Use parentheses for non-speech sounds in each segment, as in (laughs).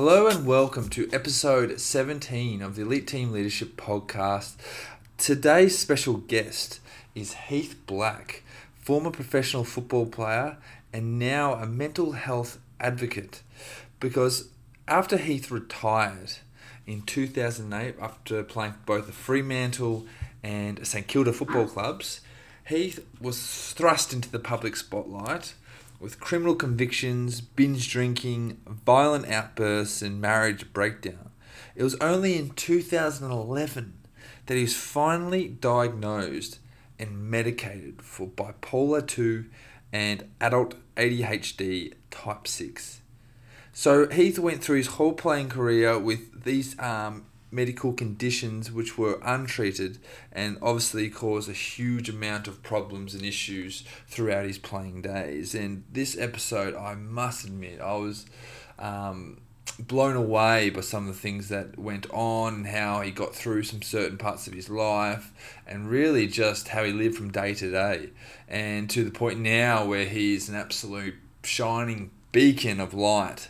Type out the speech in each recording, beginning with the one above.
Hello and welcome to episode 17 of the Elite Team Leadership Podcast. Today's special guest is Heath Black, former professional football player and now a mental health advocate. Because after Heath retired in 2008, after playing both the Fremantle and St Kilda football clubs, Heath was thrust into the public spotlight with criminal convictions, binge drinking, violent outbursts, and marriage breakdown. It was only in 2011 that he was finally diagnosed and medicated for bipolar 2 and adult ADHD type 6. So Heath went through his whole playing career with these um, medical conditions which were untreated and obviously caused a huge amount of problems and issues throughout his playing days. And this episode, I must admit, I was um, blown away by some of the things that went on and how he got through some certain parts of his life and really just how he lived from day to day. And to the point now where he's an absolute shining beacon of light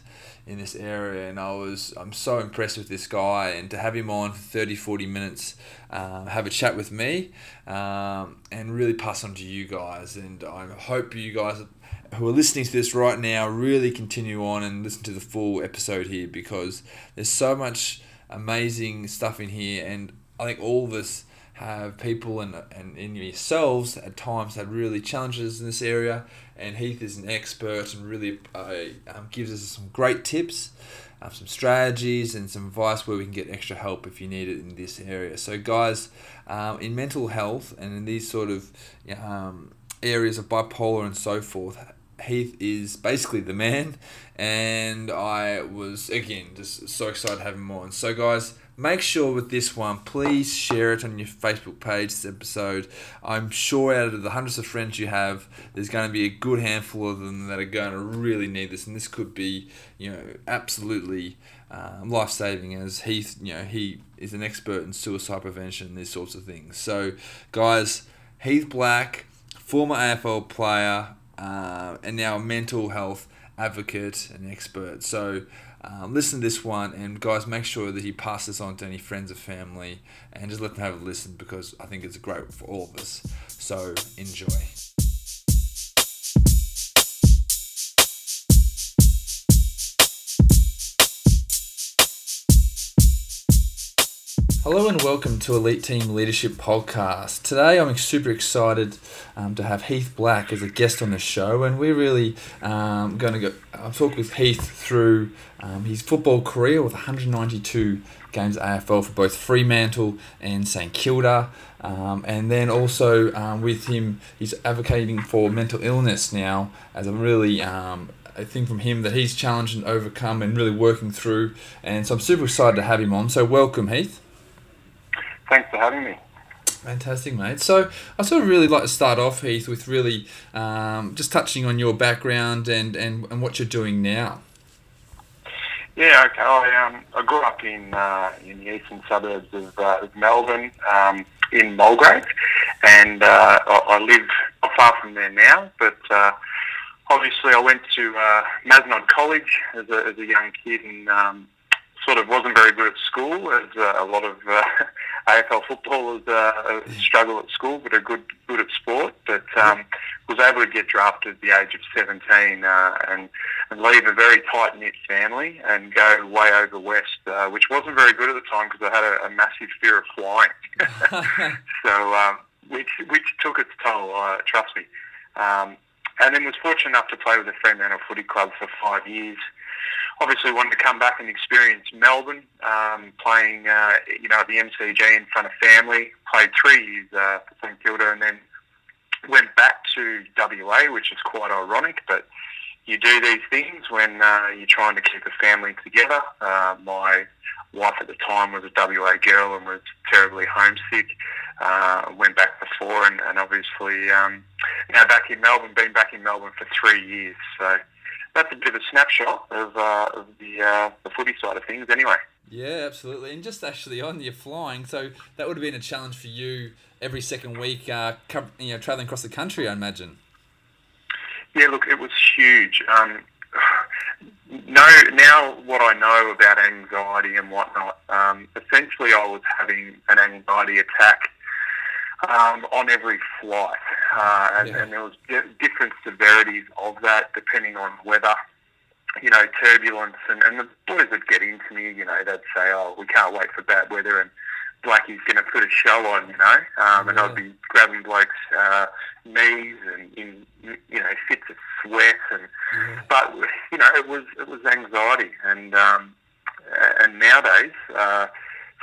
in this area and I was I'm so impressed with this guy and to have him on for 30 40 minutes um, have a chat with me um, and really pass on to you guys and I hope you guys who are listening to this right now really continue on and listen to the full episode here because there's so much amazing stuff in here and I think all of us have people and, and in yourselves at times had really challenges in this area and Heath is an expert and really uh, um, gives us some great tips, uh, some strategies, and some advice where we can get extra help if you need it in this area. So, guys, um, in mental health and in these sort of um, areas of bipolar and so forth, Heath is basically the man, and I was again just so excited to have him on. So, guys, make sure with this one, please share it on your Facebook page. This episode, I'm sure out of the hundreds of friends you have, there's going to be a good handful of them that are going to really need this, and this could be, you know, absolutely um, life saving. As Heath, you know, he is an expert in suicide prevention, these sorts of things. So, guys, Heath Black, former AFL player uh, and now a mental health advocate and expert. So um, listen to this one, and guys, make sure that you pass this on to any friends or family, and just let them have a listen because I think it's great for all of us. So enjoy. Hello and welcome to Elite Team Leadership Podcast. Today I'm super excited um, to have Heath Black as a guest on the show, and we're really um, going to go. I'll talk with Heath through um, his football career with 192 games AFL for both Fremantle and St Kilda, um, and then also um, with him, he's advocating for mental illness now as a really um, a thing from him that he's challenged and overcome and really working through. And so I'm super excited to have him on. So welcome, Heath. Thanks for having me. Fantastic, mate. So I sort of really like to start off, Heath, with really um, just touching on your background and, and, and what you're doing now. Yeah, okay. I, um, I grew up in uh, in the eastern suburbs of, uh, of Melbourne, um, in Mulgrave, and uh, I, I live not far from there now. But uh, obviously, I went to uh, Mazenod College as a, as a young kid, and um, sort of wasn't very good at school, as uh, a lot of uh, (laughs) AFL footballers uh, struggle at school, but are good good at sport. But um, was able to get drafted at the age of 17 uh, and, and leave a very tight knit family and go way over west, uh, which wasn't very good at the time because I had a, a massive fear of flying. (laughs) (laughs) so um, which which took its toll. Uh, trust me. Um, and then was fortunate enough to play with the Fremantle Footy Club for five years obviously wanted to come back and experience Melbourne, um, playing uh, you know at the MCG in front of family. Played three years uh, for St Kilda, and then went back to WA, which is quite ironic, but you do these things when uh, you're trying to keep a family together. Uh, my wife at the time was a WA girl and was terribly homesick. Uh, went back before, and, and obviously um, now back in Melbourne. Been back in Melbourne for three years, so that's a bit of a snapshot of, uh, of the uh, the footy side of things, anyway. Yeah, absolutely. And just actually on your flying, so that would have been a challenge for you every second week, uh, you know, traveling across the country, I imagine. Yeah, look, it was huge. Um, (sighs) no, now what I know about anxiety and whatnot, um, essentially I was having an anxiety attack um, on every flight, uh, and, Yeah. and there was di- different severities of that depending on weather. You know, turbulence, and, and the boys would get into me. You know, they'd say, "Oh, we can't wait for bad weather," and Blackie's going to put a show on. You know, um, and Yeah. I'd be grabbing blokes' uh, knees and in you know fits of sweat and Yeah. but you know, it was it was anxiety, and um, and nowadays uh,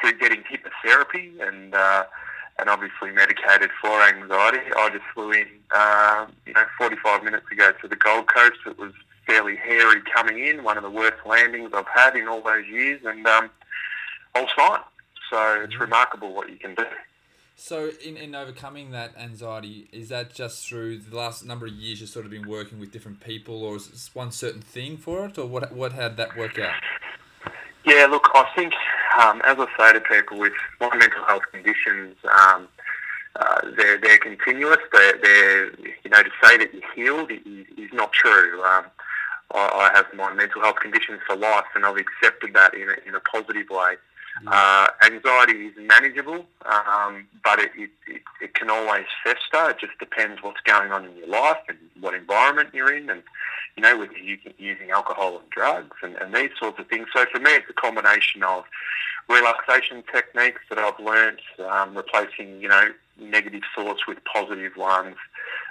through getting hypnotherapy and uh, and obviously medicated for anxiety, I just flew in, uh, you know, 45 minutes ago to the Gold Coast. It was fairly hairy coming in, one of the worst landings I've had in all those years, and um, I was fine. So it's remarkable what you can do. So, in, in overcoming that anxiety, is that just through the last number of years you've sort of been working with different people, or is it one certain thing for it, or what? What had that work out? Yeah, look, I think, um, as I say to people with my mental health conditions, um, uh, they're, they're continuous. They're, they're, you know, to say that you're healed is, is not true. Um, I, I have my mental health conditions for life, and I've accepted that in a, in a positive way. Uh, anxiety is manageable, um, but it, it, it, can always fester. It just depends what's going on in your life and what environment you're in, and you know whether you're using alcohol and drugs and, and these sorts of things. So for me, it's a combination of relaxation techniques that I've learnt, um, replacing you know negative thoughts with positive ones.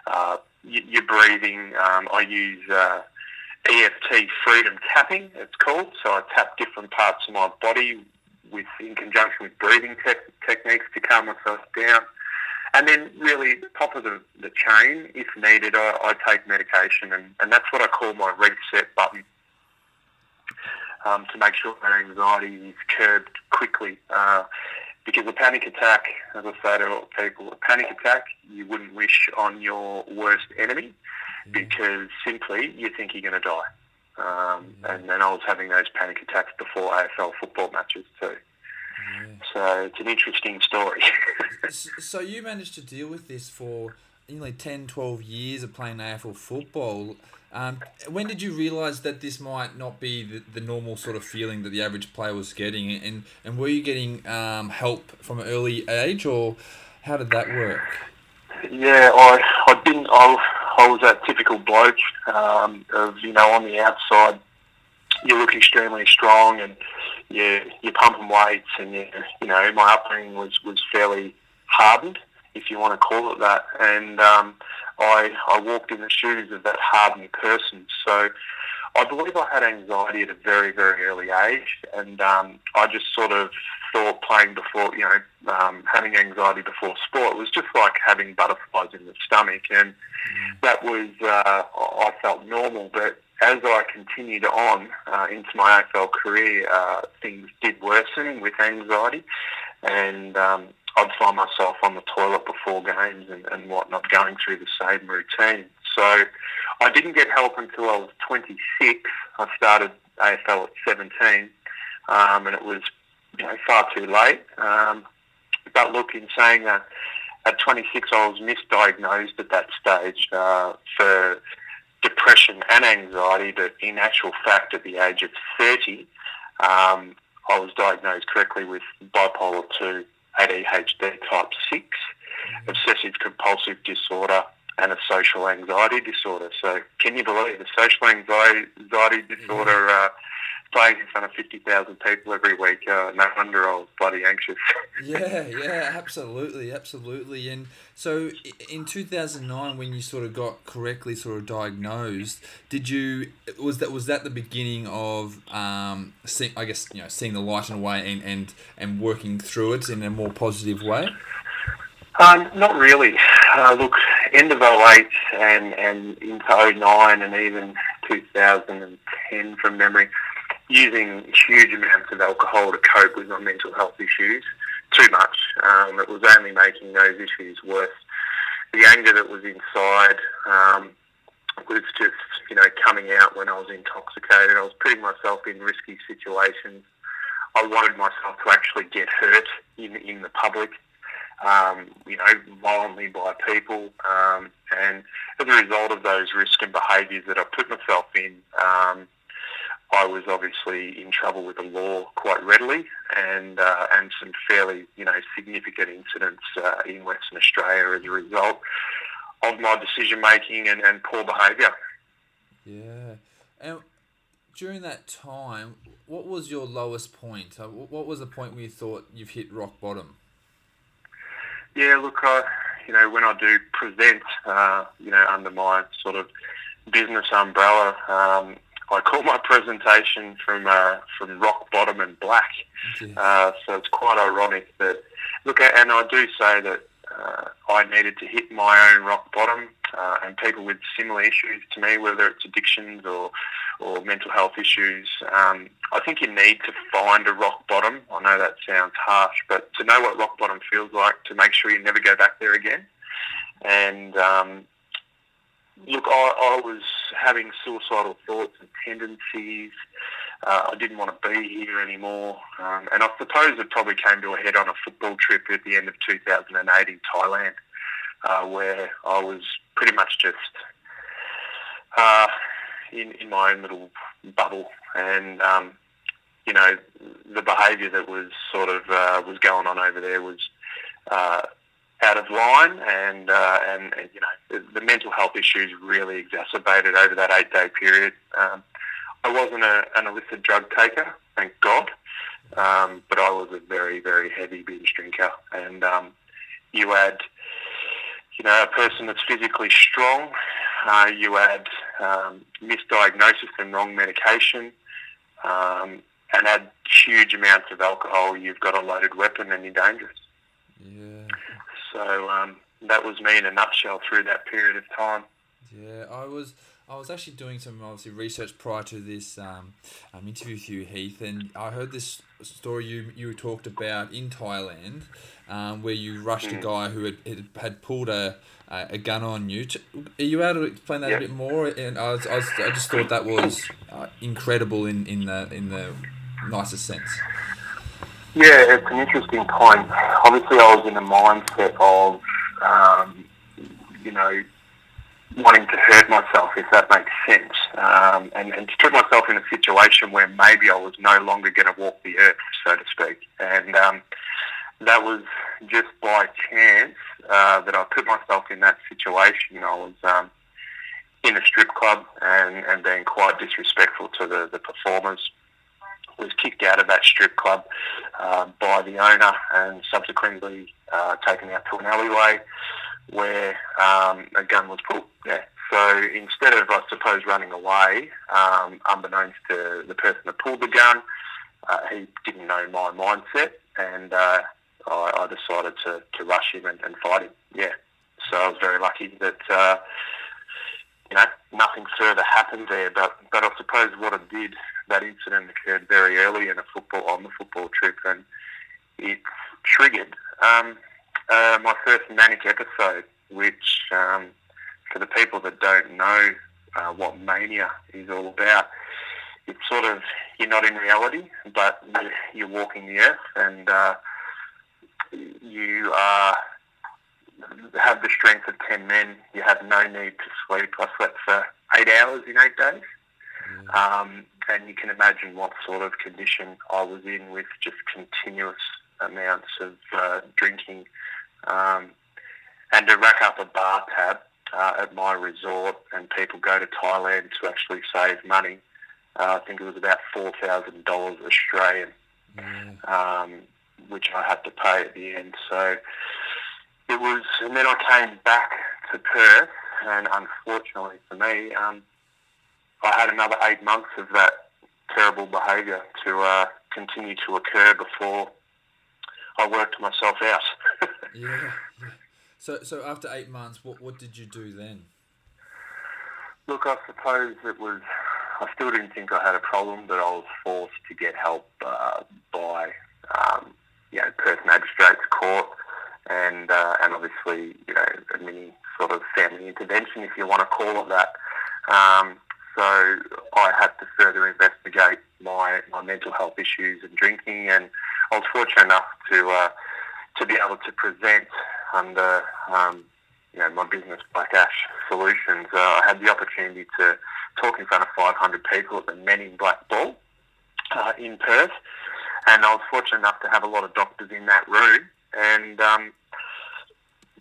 Uh, your breathing. Um, I use. Uh, EFT freedom tapping, it's called. So I tap different parts of my body with in conjunction with breathing te- techniques to calm myself down. And then really top of the, the chain, if needed, I, I take medication and, and that's what I call my reset button um, to make sure that anxiety is curbed quickly. Uh, because a panic attack, as I say to people, a panic attack you wouldn't wish on your worst enemy because simply you think you're going to die. Um, and then I was having those panic attacks before AFL football matches too. Yeah. So it's an interesting story. (laughs) So you managed to deal with this for nearly 10, 12 years of playing AFL football. Um, when did you realise that this might not be the, the normal sort of feeling that the average player was getting? And, and were you getting um, help from an early age, or how did that work? yeah, I I didn't. I, I was that typical bloke um, of you know on the outside. You look extremely strong, and you you're pumping weights, and you you know my upbringing was was fairly hardened, if you want to call it that, and um, I I walked in the shoes of that hardened person. So I believe I had anxiety at a very very early age, and um, I just sort of thought playing before you know um, having anxiety before sport was just like having butterflies in the stomach, and that was uh, I felt normal, but as I continued on uh, into my AFL career, uh, things did worsen with anxiety, and um, I'd find myself on the toilet before games and, and whatnot, going through the same routine. So I didn't get help until I was 26. I started AFL at 17, um, and it was you know far too late. Um, but look, in saying that, at 26 I was misdiagnosed at that stage uh, for depression and anxiety, but in actual fact, at the age of 30, um, I was diagnosed correctly with bipolar 2 ADHD type 6, obsessive compulsive disorder, and a social anxiety disorder. So, can you believe a social anxiety, anxiety disorder uh, playing in front of 50,000 people every week? Uh, no wonder I was bloody anxious. (laughs) Yeah, yeah, absolutely, absolutely. And so in 2009 when you sort of got correctly sort of diagnosed, did you was that was that the beginning of um seeing, I guess, you know, seeing the light in a way and and and working through it in a more positive way? Um, not really. Uh, look, end of 08 and, and into 09 and even 2010 from memory, using huge amounts of alcohol to cope with my mental health issues. Too much. Um, it was only making those issues worse. The anger that was inside um, was just, you know, coming out when I was intoxicated. I was putting myself in risky situations. I wanted myself to actually get hurt in, in the public um, you know, violently by people. Um, and as a result of those risks and behaviours that I put myself in, um, I was obviously in trouble with the law quite readily, and uh, and some fairly you know significant incidents uh, in Western Australia as a result of my decision making and, and poor behaviour. Yeah, and during that time, what was your lowest point? Uh, what was the point where you thought you've hit rock bottom? Yeah, look, I, you know, when I do present, uh, you know, under my sort of business umbrella, um, I call my presentation from uh, from rock bottom and black. Uh, so it's quite ironic that look, and I do say that uh, I needed to hit my own rock bottom, uh, and people with similar issues to me, whether it's addictions or or mental health issues, um, I think you need to find a rock bottom. I know that sounds harsh, but to know what rock bottom feels like, to make sure you never go back there again. And um, look, I, I was having suicidal thoughts and tendencies. Uh, I didn't want to be here anymore. Um, and I suppose it probably came to a head on a football trip at the end of 2008 in Thailand, uh, where I was pretty much just uh, in, in my own little bubble. And, um, you know, the behaviour that was sort of uh, was going on over there was uh, out of line, and, uh, and, and you know the, the, mental health issues really exacerbated over that eight day period. Um, I wasn't a, an illicit drug taker, thank God, um, but I was a very very heavy binge drinker, and um, you add you know a person that's physically strong, uh, you add um, misdiagnosis and wrong medication. Um, and add huge amounts of alcohol, you've got a loaded weapon and you're dangerous. Yeah. So um, that was me in a nutshell through that period of time. Yeah, I was I was actually doing some obviously research prior to this um, um, interview with you, Heath, and I heard this story you you talked about in Thailand, um, where you rushed mm. a guy who had, had, pulled a, a gun on you. Are you able to explain that yep. a bit more? And I, was, I, was, I just thought that was uh, incredible in, in the in the nicest sense. Yeah, it's an interesting point. Obviously, I was in a mindset of, um, you know, wanting to hurt myself, if that makes sense, um, and, and to put myself in a situation where maybe I was no longer going to walk the earth, so to speak. And um, that was just by chance uh, that I put myself in that situation. I was um, in a strip club and, and being quite disrespectful to the, the performers was kicked out of that strip club uh, by the owner and subsequently uh, taken out to an alleyway where um, a gun was pulled. Yeah. So instead of, I suppose, running away, um, unbeknownst to the person that pulled the gun, uh, he didn't know my mindset, and uh, I, I, decided to, to rush him and, and, fight him. Yeah. So I was very lucky that uh, you know nothing further happened there. But but I suppose what it did that incident occurred very early in a football on the football trip, and it triggered um, uh, my first manic episode. Which, um, for the people that don't know uh, what mania is all about, it's sort of you're not in reality, but you're walking the earth, and uh, you are have the strength of ten men. You have no need to sleep. I slept for eight hours in eight days. Um, and you can imagine what sort of condition I was in with just continuous amounts of uh, drinking. Um, and to rack up a bar tab uh, at my resort, and people go to Thailand to actually save money. Uh, I think it was about $4,000 Australian, mm. um, which I had to pay at the end. So it was, and then I came back to Perth, and unfortunately for me, um, I had another eight months of that terrible behaviour to uh, continue to occur before I worked myself out. Yeah. So, so after eight months, what what did you do then? Look, I suppose it was. I still didn't think I had a problem, but I was forced to get help uh, by, um, you know, Perth Magistrates Court, and uh, and obviously, you know, a mini sort of family intervention, if you want to call it that. Um, so I had to further investigate my, my mental health issues and drinking, and I was fortunate enough to uh, to be able to present under um, you know my business Black Ash Solutions. Uh, I had the opportunity to talk in front of 500 people at the Men in Black Ball uh, in Perth, and I was fortunate enough to have a lot of doctors in that room, and um,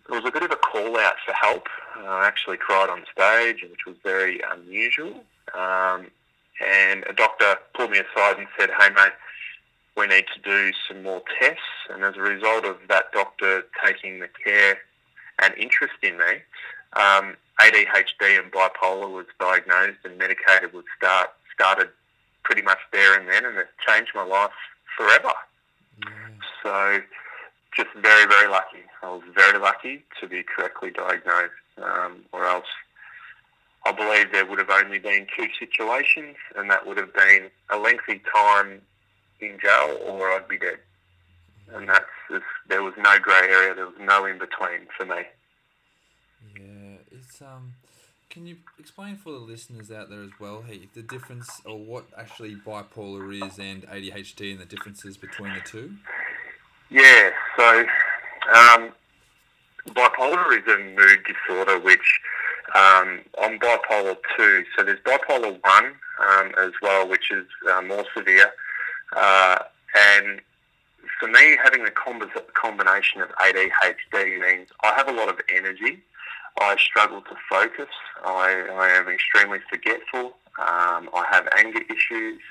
it was a bit of a call out for help. Uh, I actually cried on stage, which was very unusual. Um, and a doctor pulled me aside and said, "Hey, mate." We need to do some more tests, and as a result of that doctor taking the care and interest in me, um, ADHD and bipolar was diagnosed and medicated would start started pretty much there and then, and it changed my life forever. Yeah. So, just very very lucky. I was very lucky to be correctly diagnosed, um, or else I believe there would have only been two situations, and that would have been a lengthy time in jail, or I'd be dead. And that's there was no grey area. There was no in between for me. Yeah, it's um. Can you explain for the listeners out there as well, Heath, the difference or what actually bipolar is and ADHD and the differences between the two? Yeah, so um, bipolar is a mood disorder which um, I'm bipolar 2. So there's bipolar 1 um, as well, which is uh, more severe. Uh, and for me, having the combination of ADHD means I have a lot of energy. I struggle to focus. I, I am extremely forgetful. Um, I have anger issues.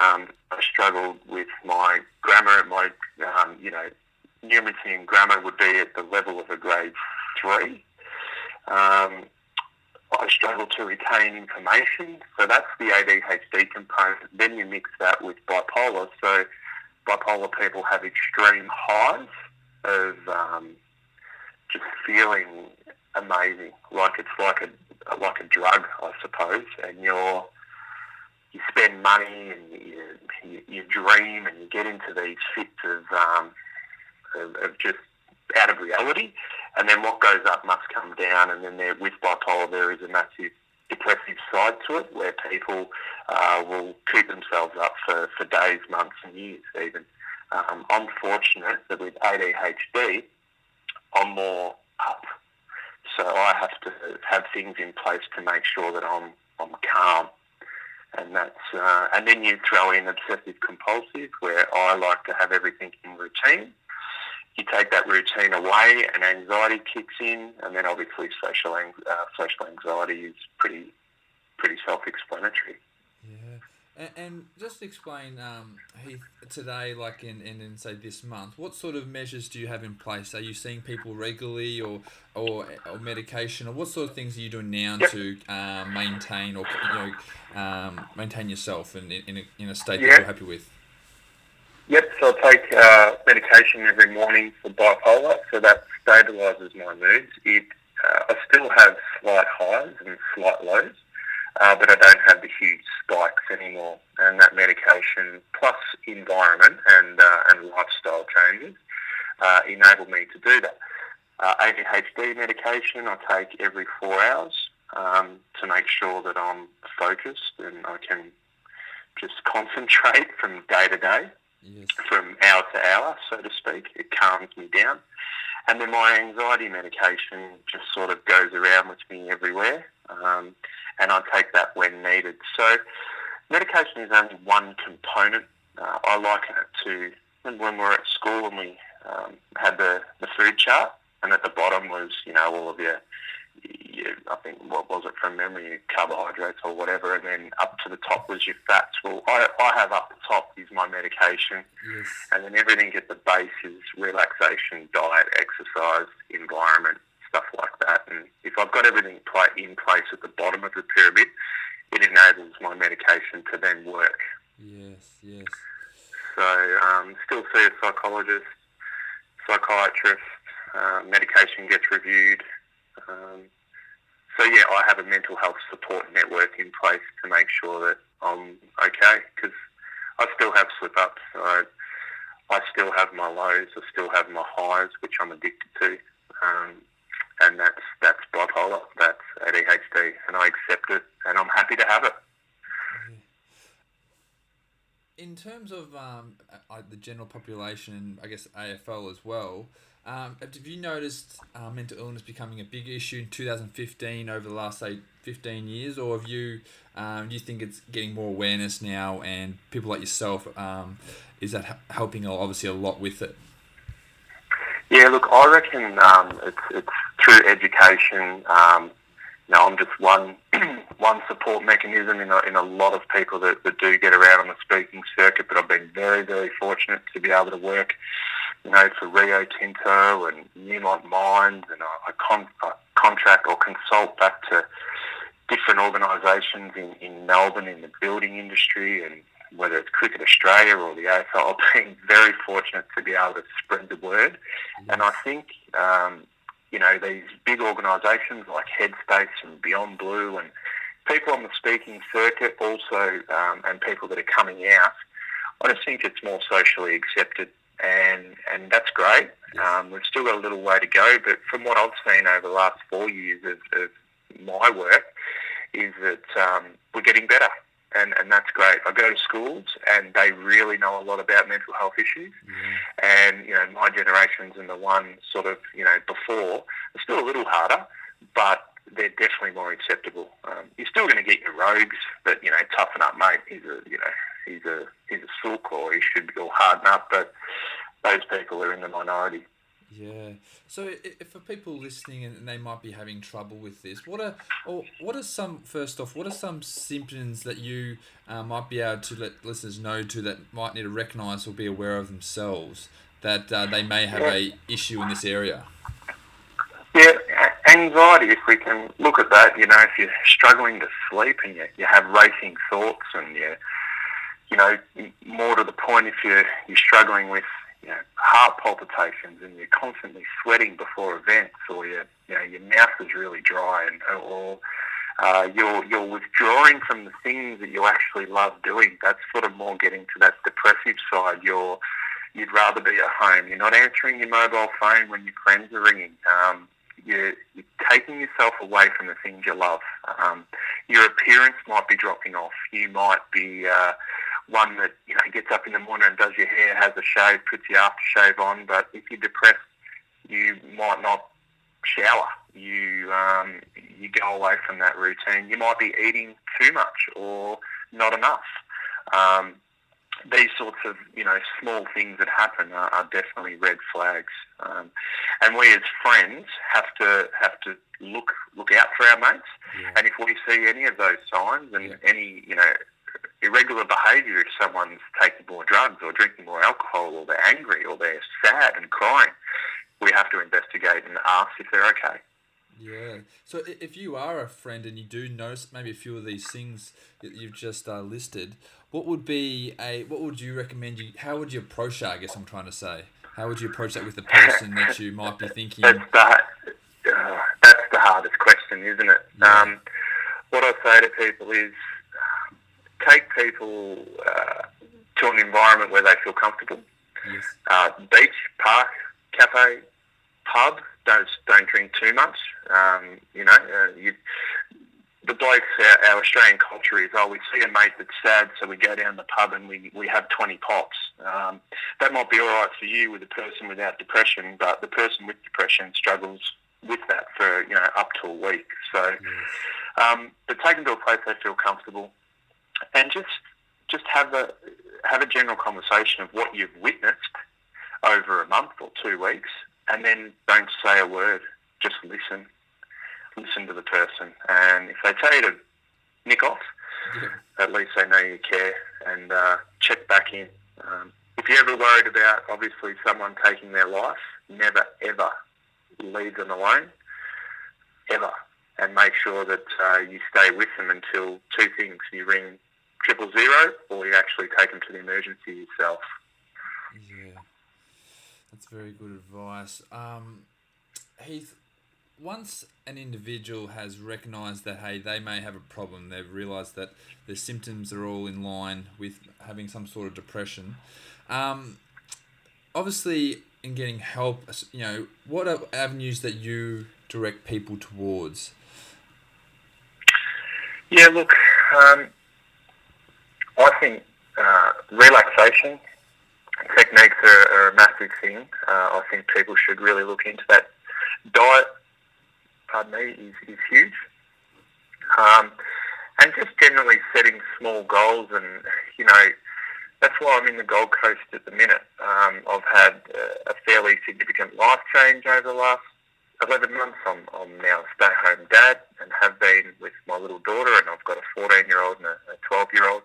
Um, I struggle with my grammar. My, um, you know, numeracy and grammar would be at the level of a grade three. Um, I struggle to retain information. So that's the ADHD component. Then you mix that with bipolar. So bipolar people have extreme highs of um, just feeling amazing, like it's like a like a drug, I suppose. And you're you spend money and you, you, you dream and you get into these fits of, um, of, of just out of reality. And then what goes up must come down. And then there, with bipolar, there is a massive depressive side to it where people uh, will keep themselves up for, for days, months, and years even. Um, I'm fortunate that with ADHD, I'm more up. So I have to have things in place to make sure that I'm I'm calm, and that's uh, and then you throw in obsessive compulsive, where I like to have everything in routine you take that routine away and anxiety kicks in, and then obviously social ang- uh, social anxiety is pretty pretty self-explanatory. Yeah, and, and just explain, um, Heath, today, like in, in, in say this month, what sort of measures do you have in place? Are you seeing people regularly, or or, or medication, or what sort of things are you doing now yep. to uh, maintain or you know um, maintain yourself in in a, in a state yep. that you're happy with? Yep, so I take uh, medication every morning for bipolar, so that stabilises my moods. It, uh, I still have slight highs and slight lows, uh, but I don't have the huge spikes anymore. And that medication plus environment and uh, and lifestyle changes uh, enable me to do that. Uh, ADHD medication I take every four hours um, to make sure that I'm focused and I can just (laughs) concentrate from day to day yes. from hour to hour, so to speak. It calms me down. And then my anxiety medication just sort of goes around with me everywhere, um, and I take that when needed. So medication is only one component. Uh, I liken it to when we were at school and we um, had the, the food chart, and at the bottom was, you know, all of your you, I think what was it from memory, carbohydrates or whatever, and then up to the top was your fats. Well, I, I have up the top is my medication, yes. and then everything at the base is relaxation, diet, exercise, environment, stuff like that. And if I've got everything in place at the bottom of the pyramid, it enables my medication to then work. Yes, yes. So, um, still see a psychologist, psychiatrist. Uh, medication gets reviewed um, so yeah, I have a mental health support network in place to make sure that I'm okay because I still have slip ups. I, I still have my lows. I still have my highs, which I'm addicted to, um, and that's that's bipolar. That's ADHD, and I accept it, and I'm happy to have it. in terms of um, the general population, I guess AFL as well, um, have you noticed uh, mental illness becoming a big issue in 2015 over the last say 15 years, or have you um, do you think it's getting more awareness now, and people like yourself um, is that helping obviously a lot with it? Yeah, look, I reckon um, it's it's through education. Um, you know, I'm just one (clears throat) one support mechanism in a, in a lot of people that, that do get around on the speaking circuit. But I've been very very fortunate to be able to work, you know, for Rio Tinto and Newmont Mines, and I, I, con- I contract or consult back to different organisations in, in Melbourne in the building industry and whether it's Cricket Australia or the AFL, I've been very fortunate to be able to spread the word. And I think um, you know, these big organisations like Headspace and Beyond Blue and people on the speaking circuit also, um, and people that are coming out, I just think it's more socially accepted and, and that's great. Um, we've still got a little way to go, but from what I've seen over the last four years of, of my work, is that um, we're getting better and, and that's great. I go to schools and they really know a lot about mental health issues. Mm-hmm. And, you know, my generations and the one sort of, you know, before, it's still a little harder, but they're definitely more acceptable. Um, you're still going to get your rogues, but, you know, toughen up, mate. He's a, you know, he's a, he's a sook or he should be all harden up, but those people are in the minority. Yeah. So, if for people listening and they might be having trouble with this, what are or what are some first off? What are some symptoms that you uh, might be able to let listeners know to that might need to recognise or be aware of themselves that uh, they may have yeah. a issue in this area? Yeah, anxiety. If we can look at that, you know, if you're struggling to sleep and you, you have racing thoughts and you you know, more to the point, if you're you're struggling with you know, heart palpitations and you're constantly sweating before events or your, you know, your mouth is really dry and, or uh, you're, you're withdrawing from the things that you actually love doing. That's sort of more getting to that depressive side. You're, you'd rather be at home. You're not answering your mobile phone when your friends are ringing. Um, you're, you're taking yourself away from the things you love. Um, your appearance might be dropping off. You might be uh, one that you know gets up in the morning and does your hair, has a shave, puts your aftershave on. But if you're depressed, you might not shower. You um, you go away from that routine. You might be eating too much or not enough. Um, these sorts of you know small things that happen are, are definitely red flags, um, and we as friends have to have to look look out for our mates. Yeah. And if we see any of those signs and yeah. any you know irregular behaviour if someone's taking more drugs or drinking more alcohol or they're angry or they're sad and crying. We have to investigate and ask if they're okay. Yeah. So if you are a friend and you do notice maybe a few of these things that you've just uh, listed, what would be a what would you recommend you how would you approach that? I guess I'm trying to say. How would you approach that with the person that you might be (laughs) thinking? That's the, uh, that's the hardest question, isn't it? Yeah. Um, what I say to people is take people uh, to an environment where they feel comfortable. Yes. Uh, beach, park, cafe, pub. Don't don't drink too much. Um, you know, uh, you, the blokes, our, our, Australian culture is, oh, we see a mate that's sad, so we go down the pub and we, we have 20 pops. Um, that might be all right for you with a person without depression, but the person with depression struggles with that for, you know, up to a week. So, yes. um, but take them to a place they feel comfortable and just just have a have a general conversation of what you've witnessed over a month or two weeks, and then don't say a word. Just listen, listen to the person, and if they tell you to nick off, yeah. at least they know you care, and uh, check back in. Um, if you're ever worried about obviously someone taking their life, never ever leave them alone, ever, and make sure that uh, you stay with them until two things: you ring triple zero, or you actually take them to the emergency yourself. Yeah, that's very good advice. Um, Heath, once an individual has recognised that hey they may have a problem, they've realised that their symptoms are all in line with having some sort of depression. Um, obviously, in getting help, you know, what are avenues that you direct people towards? Yeah, look, um, I think uh, relaxation techniques are, are a massive thing. Uh, I think people should really look into that. Diet, pardon me, is, is huge. Um, and just generally setting small goals and, you know, that's why I'm in the Gold Coast at the minute. Um, I've had a fairly significant life change over the last 11 months. I'm, I'm now a stay-home dad and have been with my little daughter, and I've got a 14-year-old and a 12-year-old.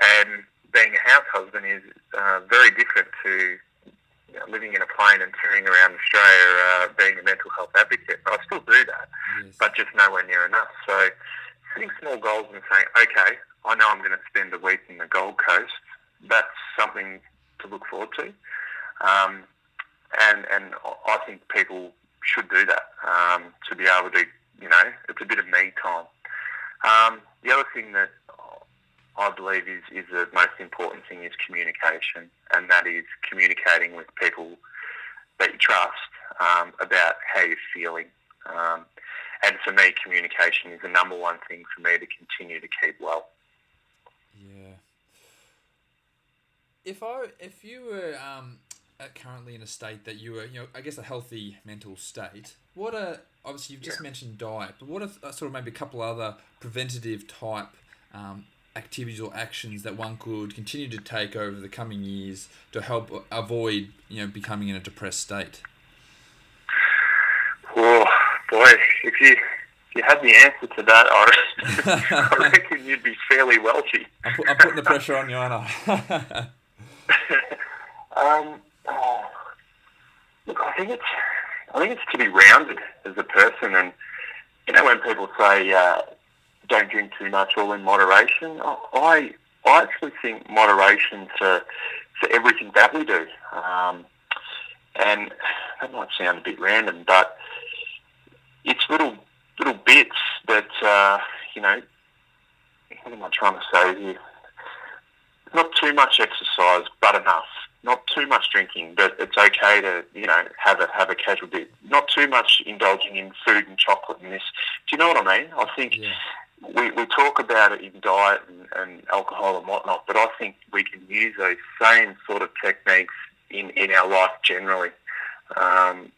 And being a house husband is uh, very different to you know, living in a plane and touring around Australia, uh, being a mental health advocate. I still do that, yes. but just nowhere near enough. So setting small goals and saying, okay, I know I'm going to spend a week in the Gold Coast. That's something to look forward to. Um, and, and I think people should do that um, to be able to, you know, it's a bit of me time. Um, the other thing that I believe is, is the most important thing is communication, and that is communicating with people that you trust um, about how you're feeling. Um, and for me, communication is the number one thing for me to continue to keep well. Yeah. If I if you were um, currently in a state that you were, you know, I guess a healthy mental state, what are obviously you've just yeah. mentioned diet, but what are uh, sort of maybe a couple other preventative type um, activities or actions that one could continue to take over the coming years to help avoid, you know, becoming in a depressed state? Oh boy, if you if you had the answer to that, I, (laughs) I reckon you'd be fairly wealthy. I'm, I'm putting the pressure on you, aren't I? (laughs) um, oh, look, I think it's I think it's to be rounded as a person, and you know when people say uh, don't drink too much, all in moderation. I I actually think moderation for for everything that we do. Um, and that might sound a bit random, but it's little little bits that uh, you know. What am I trying to say here? Not too much exercise, but enough. Not too much drinking, but it's okay to you know have a have a casual bit. Not too much indulging in food and chocolate and this. Do you know what I mean? I think yeah we, we talk about it in diet and, and alcohol and whatnot, but I think we can use those same sort of techniques in, in our life generally. Um,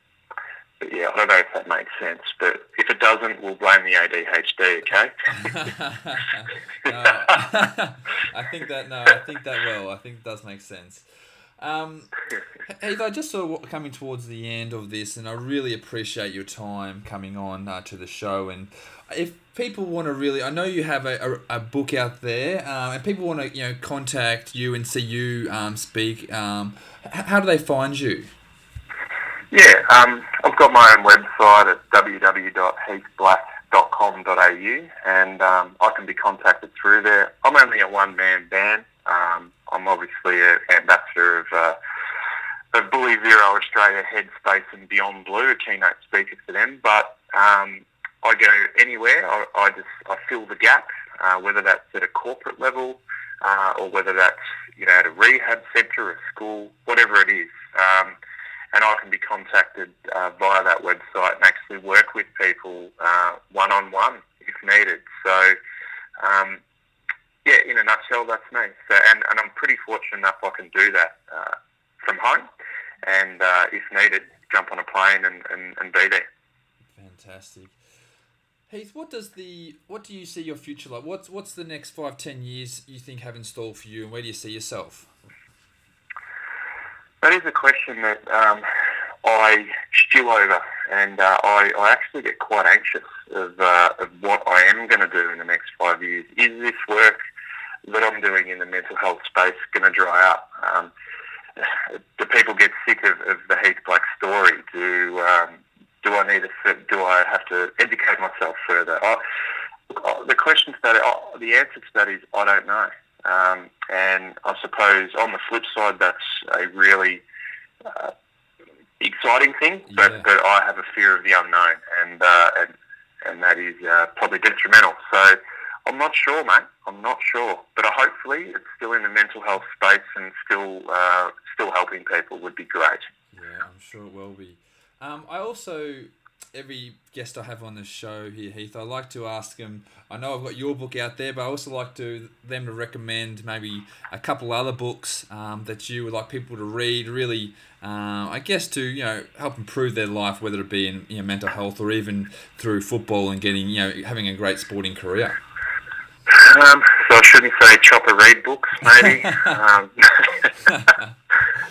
but yeah, I don't know if that makes sense, but if it doesn't, we'll blame the ADHD. Okay. (laughs) no, I think that no, I think that will. I think it does make sense. Um, Eva, just sort of coming towards the end of this, and I really appreciate your time coming on uh, to the show. And if people want to really, I know you have a, a, a book out there, um, and people want to you know contact you and see you um, speak. Um, how do they find you? Yeah, um, I've got my own website at www.heathblack.com.au, and um, I can be contacted through there. I'm only a one man band. Um, I'm obviously an ambassador of, uh, of Bully Zero Australia Headspace and Beyond Blue, a keynote speaker for them. But um, I go anywhere. I, I just I fill the gap, uh, whether that's at a corporate level uh, or whether that's you know at a rehab centre, a school, whatever it is. Um, and I can be contacted uh, via that website and actually work with people one on one if needed. So um, yeah, in a nutshell, that's me. So, and, and I'm pretty fortunate enough I can do that uh, from home, and uh, if needed, jump on a plane and, and, and be there. Fantastic. Heath, what does the what do you see your future like? What's what's the next five ten years you think have in store for you, and where do you see yourself? That is a question that um, I stew over, and uh, I, I actually get quite anxious of, uh, of what I am going to do in the next five years. Is this work that I'm doing in the mental health space going to dry up? Um, do people get sick of, of the Heath Black story? Do um, do I need to do I have to educate myself further? I, the question to that, the answer to that is I don't know. Um, and I suppose on the flip side, that's a really uh, exciting thing, but, yeah. but I have a fear of the unknown, and uh, and and that is uh, probably detrimental. So I'm not sure, mate. I'm not sure, but hopefully it's still in the mental health space and still uh, still helping people would be great. Yeah, I'm sure it will be. Um, I also every guest I have on the show here, Heath, I like to ask them. I know I've got your book out there, but I also like to them to recommend maybe a couple other books um, that you would like people to read. Really, uh, I guess to you know help improve their life, whether it be in you know, mental health or even through football and getting you know having a great sporting career. Um, so I shouldn't say chopper read books, maybe. (laughs) um, (laughs)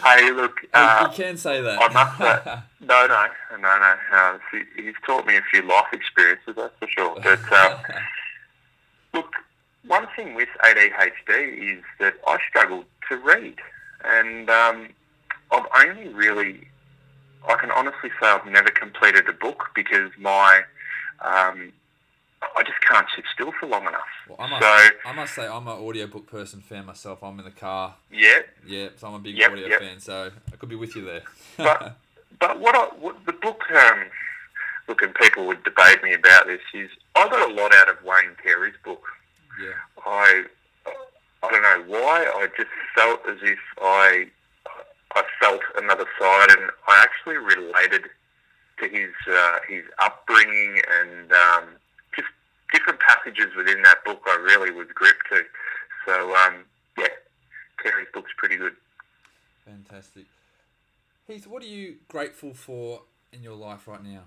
hey, look. Uh, you can say that. I must say, no, no, no, no. Uh, he's taught me a few life experiences, that's for sure. But uh, (laughs) look, one thing with ADHD is that I struggle to read, and um, I've only really, I can honestly say I've never completed a book because my um, I just can't sit still for long enough. Well, I must, so I must say I'm an audiobook person fan myself. I'm in the car. Yeah. Yeah, so I'm a big yep, audio yep. fan. So I could be with you there. (laughs) but but what, I, what the book, um, look, and people would debate me about this is I got a lot out of Wayne Carey's book. Yeah. I I don't know why. I just felt as if I I felt another side, and I actually related to his uh, his upbringing and. Um, different passages within that book I really was gripped to. So um, yeah, Carey's book's pretty good. Fantastic. Heath, what are you grateful for in your life right now?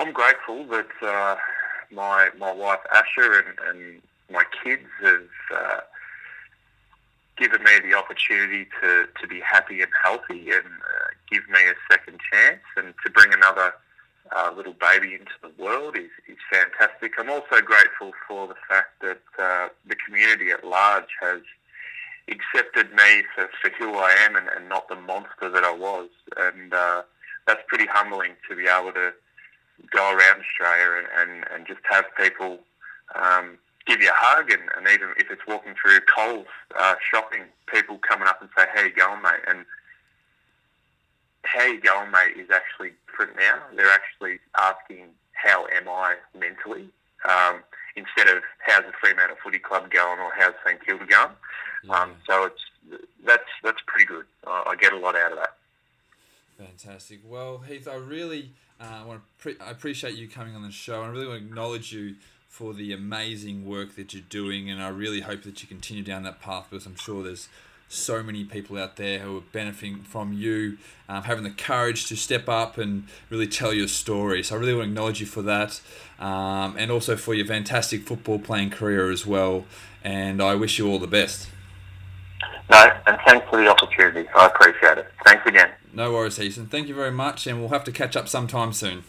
I'm grateful that uh, my my wife Asher and, and my kids have uh, given me the opportunity to, to be happy and healthy and uh, give me a second chance and to bring another uh, little baby into the world is, is fantastic. I'm also grateful for the fact that uh, the community at large has accepted me for, for who I am and, and not the monster that I was. And uh, that's pretty humbling to be able to go around Australia and, and, and just have people um, give you a hug and, and even if it's walking through Coles uh, shopping, people coming up and say, how you going, mate? And how you going, mate, is actually different now. They're actually asking, how am I mentally? Um, instead of how's the Fremantle Footy Club going or how's St Kilda going. Yeah. Um, so it's that's that's pretty good. I, I get a lot out of that. Fantastic. Well, Heath, I really uh, want to pre- I appreciate you coming on the show. I really want to acknowledge you for the amazing work that you're doing, and I really hope that you continue down that path because I'm sure there's so many people out there who are benefiting from you um, having the courage to step up and really tell your story. So I really want to acknowledge you for that um, and also for your fantastic football playing career as well. And I wish you all the best. No, and thanks for the opportunity. I appreciate it. Thanks again. No worries, Ethan. Thank you very much, and we'll have to catch up sometime soon.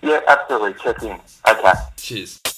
Yeah, absolutely. Check in. Okay. Cheers.